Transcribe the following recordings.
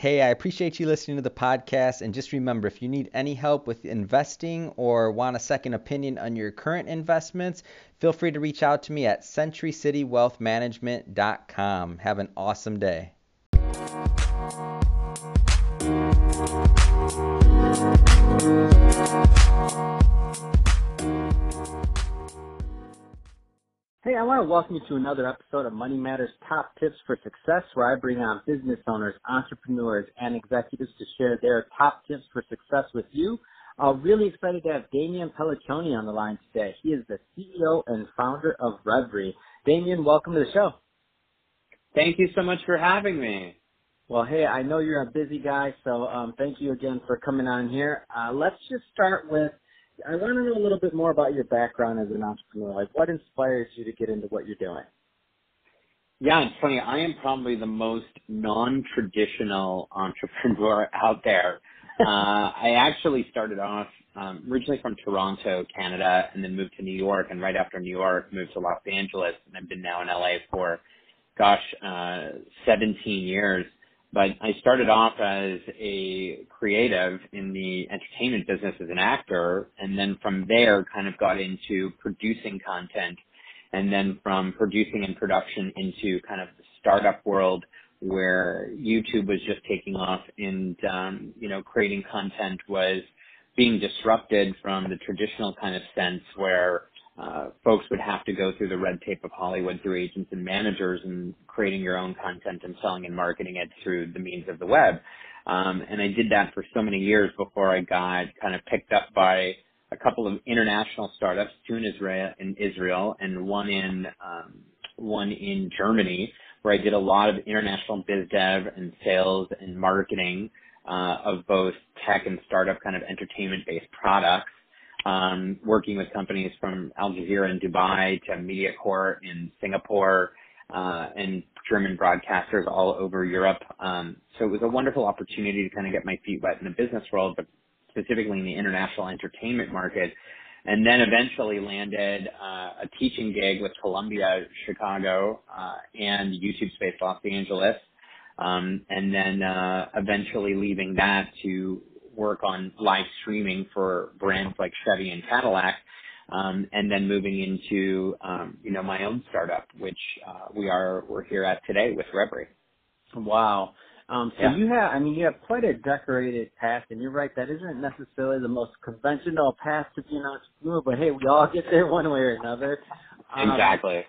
Hey, I appreciate you listening to the podcast. And just remember if you need any help with investing or want a second opinion on your current investments, feel free to reach out to me at centurycitywealthmanagement.com. Have an awesome day. Hey, I want to welcome you to another episode of Money Matters Top Tips for Success, where I bring on business owners, entrepreneurs, and executives to share their top tips for success with you. I'm really excited to have Damian Pelliccione on the line today. He is the CEO and founder of Revry. Damian, welcome to the show. Thank you so much for having me. Well, hey, I know you're a busy guy, so um, thank you again for coming on here. Uh, let's just start with I want to know a little bit more about your background as an entrepreneur. Like, what inspires you to get into what you're doing? Yeah, it's funny. I am probably the most non-traditional entrepreneur out there. uh, I actually started off um, originally from Toronto, Canada, and then moved to New York. And right after New York, moved to Los Angeles, and I've been now in LA for, gosh, uh, 17 years. But I started off as a creative in the entertainment business as an actor, and then from there kind of got into producing content, and then from producing and production into kind of the startup world where YouTube was just taking off and, um, you know, creating content was being disrupted from the traditional kind of sense where uh, folks would have to go through the red tape of Hollywood through agents and managers and creating your own content and selling and marketing it through the means of the web. Um, and I did that for so many years before I got kind of picked up by a couple of international startups, two in Israel, in Israel and one in um, one in Germany, where I did a lot of international biz dev and sales and marketing uh, of both tech and startup kind of entertainment based products um, working with companies from Al Jazeera in Dubai to MediaCorp in Singapore, uh, and German broadcasters all over Europe. Um, so it was a wonderful opportunity to kind of get my feet wet in the business world, but specifically in the international entertainment market. And then eventually landed uh, a teaching gig with Columbia Chicago uh, and YouTube Space Los Angeles. Um, and then uh, eventually leaving that to work on live streaming for brands like Chevy and Cadillac, um, and then moving into um, you know my own startup, which uh, we are we're here at today with Revry. Wow. Um, so yeah. you have, I mean, you have quite a decorated past, and you're right, that isn't necessarily the most conventional path to be an entrepreneur, but hey, we all get there one way or another. Um, exactly.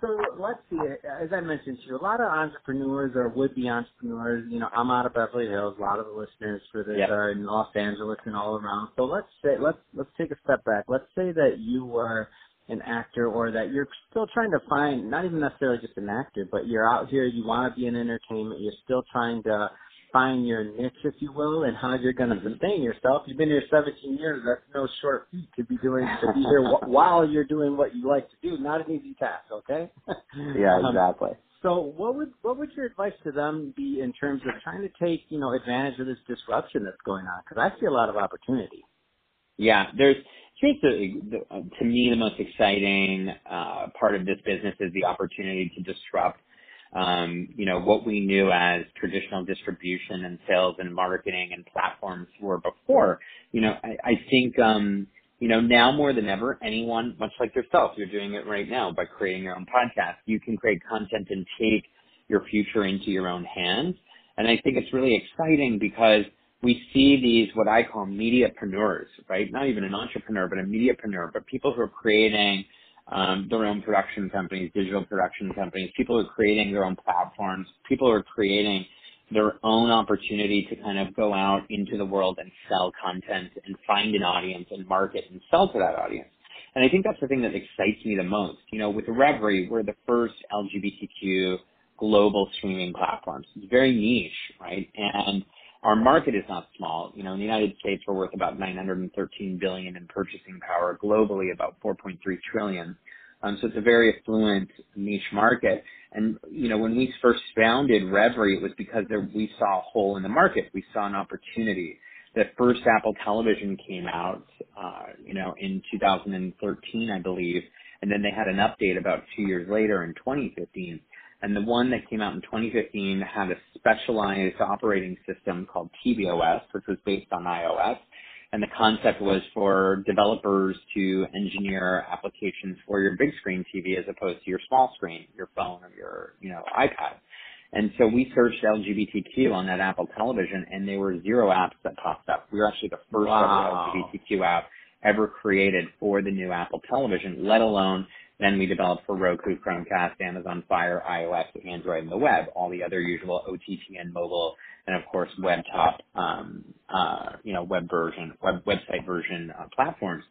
So let's see. As I mentioned to you, a lot of entrepreneurs or would-be entrepreneurs. You know, I'm out of Beverly Hills. A lot of the listeners for this yep. are in Los Angeles and all around. So let's say let's let's take a step back. Let's say that you were an actor or that you're still trying to find not even necessarily just an actor, but you're out here. You want to be in entertainment. You're still trying to find your niche, if you will, and how you're going to sustain yourself. You've been here 17 years. That's no short feat to be doing to be here while you're doing what you like to do. Not an easy task, okay? yeah, um, exactly. Um, so, what would what would your advice to them be in terms of trying to take you know advantage of this disruption that's going on? Because I see a lot of opportunity. Yeah, there's here's the, the to me the most exciting uh, part of this business is the opportunity to disrupt um, you know, what we knew as traditional distribution and sales and marketing and platforms were before. You know, I, I think, um, you know, now more than ever, anyone, much like yourself, you're doing it right now by creating your own podcast. You can create content and take your future into your own hands. And I think it's really exciting because we see these, what I call mediapreneurs, right? Not even an entrepreneur, but a mediapreneur, but people who are creating um, their own production companies, digital production companies, people are creating their own platforms, people are creating their own opportunity to kind of go out into the world and sell content and find an audience and market and sell to that audience. And I think that's the thing that excites me the most. You know, with Reverie, we're the first LGBTQ global streaming platforms. It's very niche, right? And our market is not small. You know, in the United States, we're worth about 913 billion in purchasing power. Globally, about 4.3 trillion. Um, so it's a very affluent niche market. And you know, when we first founded Revry, it was because there, we saw a hole in the market. We saw an opportunity. The first Apple Television came out, uh, you know, in 2013, I believe, and then they had an update about two years later in 2015. And the one that came out in 2015 had a specialized operating system called tvOS, which was based on iOS. And the concept was for developers to engineer applications for your big screen TV as opposed to your small screen, your phone or your, you know, iPad. And so we searched LGBTQ on that Apple television and there were zero apps that popped up. We were actually the first wow. LGBTQ app ever created for the new Apple television, let alone then we developed for Roku, Chromecast, Amazon Fire, iOS, Android, and the web, all the other usual OTT and mobile, and of course web top, um, uh, you know, web version, web website version uh, platforms.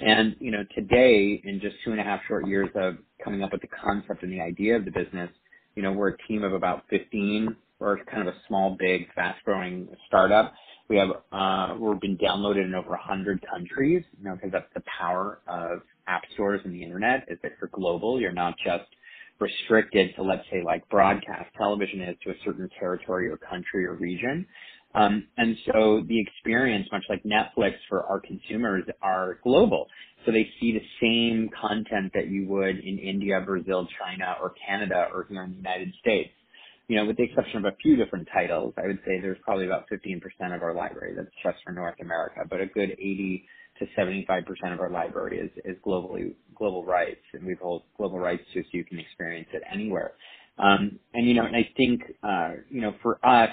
And you know, today, in just two and a half short years of coming up with the concept and the idea of the business, you know, we're a team of about 15. We're kind of a small, big, fast-growing startup. We have uh, we've been downloaded in over 100 countries, you know, because that's the power of app stores and the internet is that you're global. You're not just restricted to, let's say, like broadcast television is to a certain territory or country or region. Um, and so the experience, much like Netflix for our consumers, are global. So they see the same content that you would in India, Brazil, China, or Canada, or here in the United States. You know, with the exception of a few different titles, I would say there's probably about 15% of our library that's just for North America, but a good 80 to 75% of our library is, is globally global rights, and we hold global rights to so you can experience it anywhere. Um, and you know, and I think uh, you know, for us,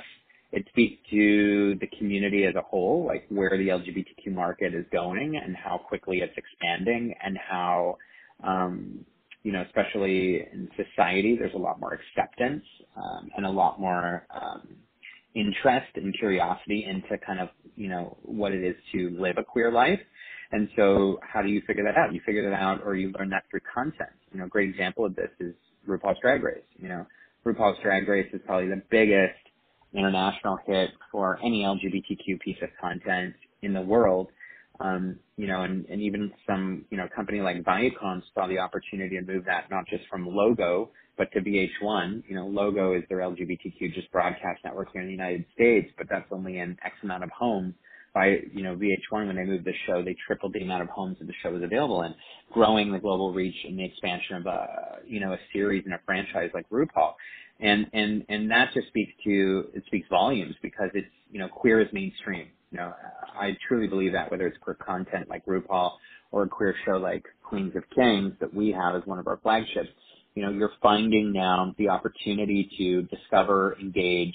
it speaks to the community as a whole, like where the LGBTQ market is going and how quickly it's expanding, and how um, you know, especially in society, there's a lot more acceptance um, and a lot more um, interest and curiosity into kind of you know what it is to live a queer life. And so how do you figure that out? You figure that out or you learn that through content. You know, a great example of this is RuPaul's Drag Race. You know, RuPaul's Drag Race is probably the biggest international hit for any LGBTQ piece of content in the world. Um, you know, and, and even some, you know, company like Viacom saw the opportunity to move that not just from Logo, but to VH1. You know, Logo is their LGBTQ just broadcast network here in the United States, but that's only in X amount of homes by, you know, VH1 when they moved the show, they tripled the amount of homes that the show was available in, growing the global reach and the expansion of a, you know, a series and a franchise like RuPaul. And, and, and that just speaks to, it speaks volumes because it's, you know, queer is mainstream. You know, I truly believe that whether it's queer content like RuPaul or a queer show like Queens of Kings that we have as one of our flagships, you know, you're finding now the opportunity to discover, engage,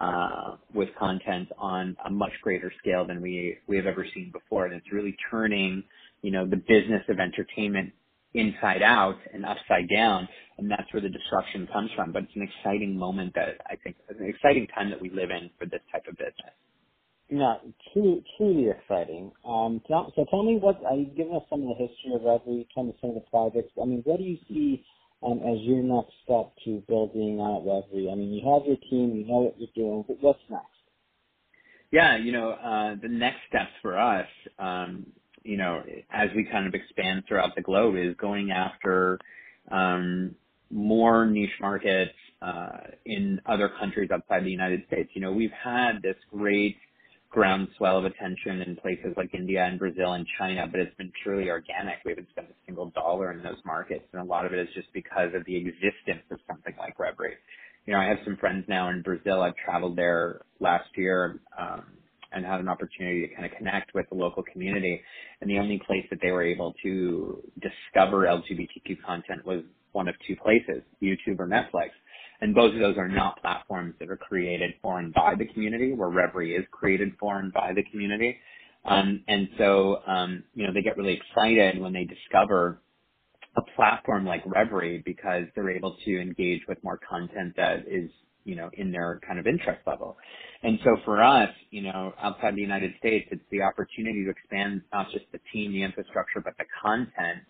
uh, with content on a much greater scale than we we have ever seen before, and it's really turning you know the business of entertainment inside out and upside down, and that's where the disruption comes from. But it's an exciting moment that I think an exciting time that we live in for this type of business. Yeah, truly, truly exciting. Um, so tell me what, uh, you've given us some of the history of Revry, tell me some of the projects. I mean, what do you see um, as your next step to building out Revry? I mean, you have your team, you know what you're doing, but what's next? Yeah, you know, uh, the next steps for us, um, you know, as we kind of expand throughout the globe is going after um, more niche markets uh, in other countries outside the United States. You know, we've had this great groundswell of attention in places like India and Brazil and China, but it's been purely organic. We haven't spent a single dollar in those markets, and a lot of it is just because of the existence of something like Revry. You know, I have some friends now in Brazil. I've traveled there last year um, and had an opportunity to kind of connect with the local community, and the only place that they were able to discover LGBTQ content was one of two places, YouTube or Netflix. And both of those are not platforms that are created for and by the community, where Revry is created for and by the community. Um, and so, um, you know, they get really excited when they discover a platform like Revry because they're able to engage with more content that is, you know, in their kind of interest level. And so for us, you know, outside the United States, it's the opportunity to expand not just the team, the infrastructure, but the content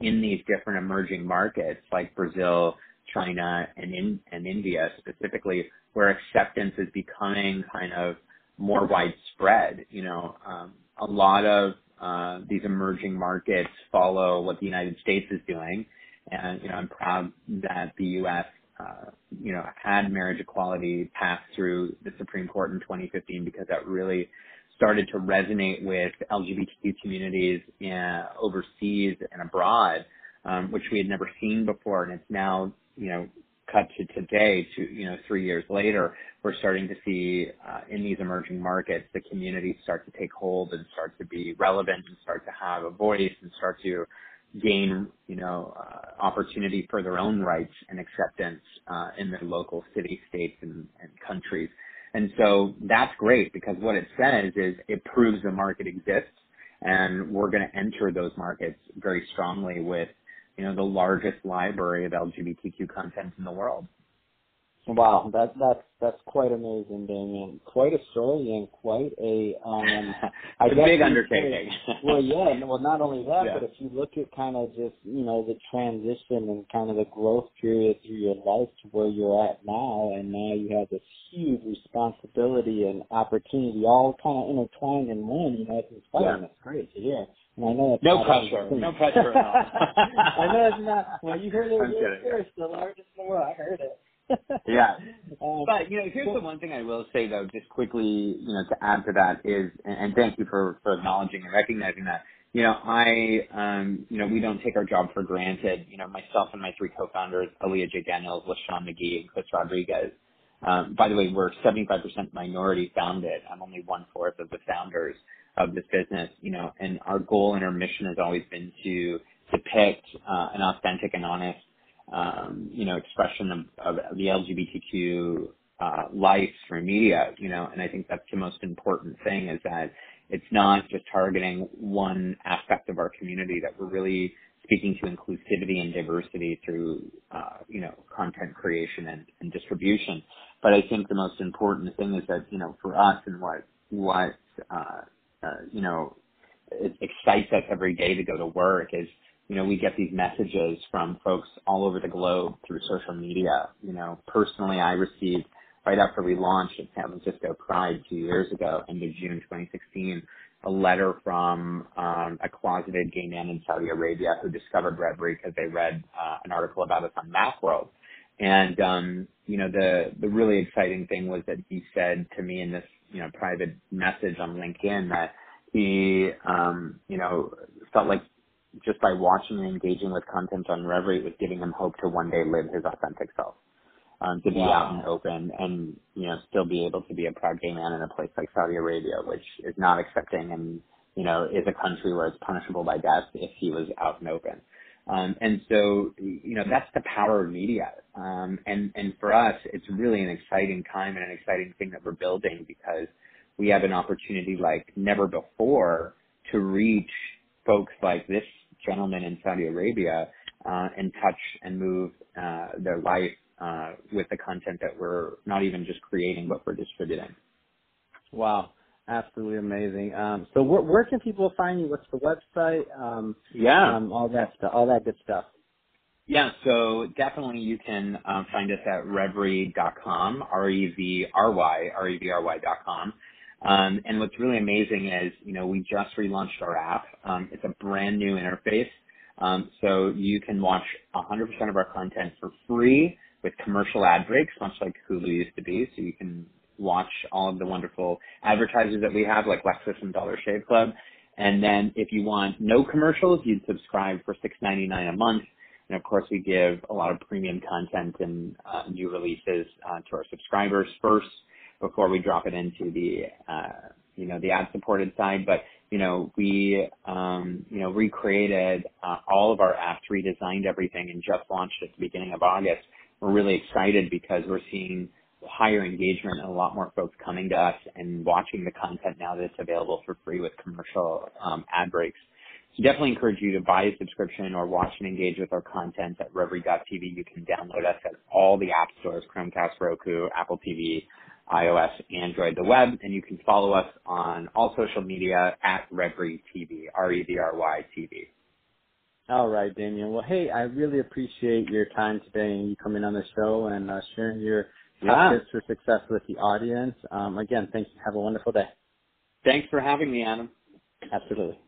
in these different emerging markets like Brazil, China and in and India specifically, where acceptance is becoming kind of more widespread. You know, um, a lot of uh, these emerging markets follow what the United States is doing, and you know, I'm proud that the U.S. Uh, you know, had marriage equality passed through the Supreme Court in 2015 because that really started to resonate with LGBTQ communities in, uh, overseas and abroad, um, which we had never seen before, and it's now you know, cut to today, to you know, three years later, we're starting to see uh, in these emerging markets the communities start to take hold and start to be relevant and start to have a voice and start to gain, you know, uh, opportunity for their own rights and acceptance uh, in their local city, states, and, and countries. And so that's great because what it says is it proves the market exists, and we're going to enter those markets very strongly with, you know, the largest library of LGBTQ content in the world. Wow, that that's that's quite amazing, Damien. Quite a story and quite a um I a big undertaking. well yeah, well not only that, yeah. but if you look at kind of just, you know, the transition and kind of the growth period through your life to where you're at now and now you have this huge responsibility and opportunity all kind of intertwined in one, you know, it's inspiring. Yeah. It's great to hear. I know it's no pressure. No pressure at all. I know it's not well you heard it first, the largest in the world. I heard it yeah. Um, but you know, here's the one thing I will say though, just quickly, you know, to add to that is, and, and thank you for for acknowledging and recognizing that. You know, I, um, you know, we don't take our job for granted. You know, myself and my three co-founders, Aaliyah J. Daniels, LaShawn McGhee, and Chris Rodriguez. Um, by the way, we're 75% minority founded. I'm only one fourth of the founders of this business. You know, and our goal and our mission has always been to depict uh, an authentic and honest um, you know, expression of, of the LGBTQ uh, life through media, you know, and I think that's the most important thing is that it's not just targeting one aspect of our community, that we're really speaking to inclusivity and diversity through, uh, you know, content creation and, and distribution. But I think the most important thing is that, you know, for us and what, what, uh, uh, you know, it excites us every day to go to work is you know, we get these messages from folks all over the globe through social media. You know, personally, I received right after we launched at San Francisco Pride two years ago, end of June 2016, a letter from um, a closeted gay man in Saudi Arabia who discovered Revry because they read uh, an article about us on Macworld. And um, you know, the the really exciting thing was that he said to me in this you know private message on LinkedIn that he um, you know felt like just by watching and engaging with content on Revry, it was giving him hope to one day live his authentic self, um, to be wow. out and open, and you know still be able to be a proud gay man in a place like Saudi Arabia, which is not accepting and you know is a country where it's punishable by death if he was out and open. Um, and so, you know, that's the power of media. Um, and, and for us, it's really an exciting time and an exciting thing that we're building because we have an opportunity like never before to reach folks like this gentleman in Saudi Arabia uh, and touch and move uh, their life uh, with the content that we're not even just creating, but we're distributing. Wow, absolutely amazing. Um, so where, where, can people find you? What's the website? Um, yeah, um, all that stuff, all that good stuff. Yeah, so definitely you can um, find us at revry.com, R-E-V-R-Y, R-E-V-R-Y.com. Um, and what's really amazing is, you know, we just relaunched our app. Um, it's a brand new interface. Um, so you can watch 100% of our content for free with commercial ad breaks, much like Hulu used to be. So you can watch all of the wonderful advertisers that we have, like Lexus and Dollar Shave Club. And then if you want no commercials, you'd subscribe for $6.99 a month. And of course, we give a lot of premium content and uh, new releases uh, to our subscribers first before we drop it into the uh, you know the ad supported side. But you know we um, you know recreated uh, all of our apps, redesigned everything, and just launched at the beginning of August. We're really excited because we're seeing higher engagement and a lot more folks coming to us and watching the content now that it's available for free with commercial um, ad breaks. So definitely encourage you to buy a subscription or watch and engage with our content at Revry.tv. You can download us at all the app stores, Chromecast, Roku, Apple TV, iOS, Android, the web, and you can follow us on all social media at Revry TV, R-E-V-R-Y TV. All right, Damien. Well, hey, I really appreciate your time today and you coming on the show and uh, sharing your yeah. tips for success with the audience. Um, again, thanks. Have a wonderful day. Thanks for having me, Adam. Absolutely.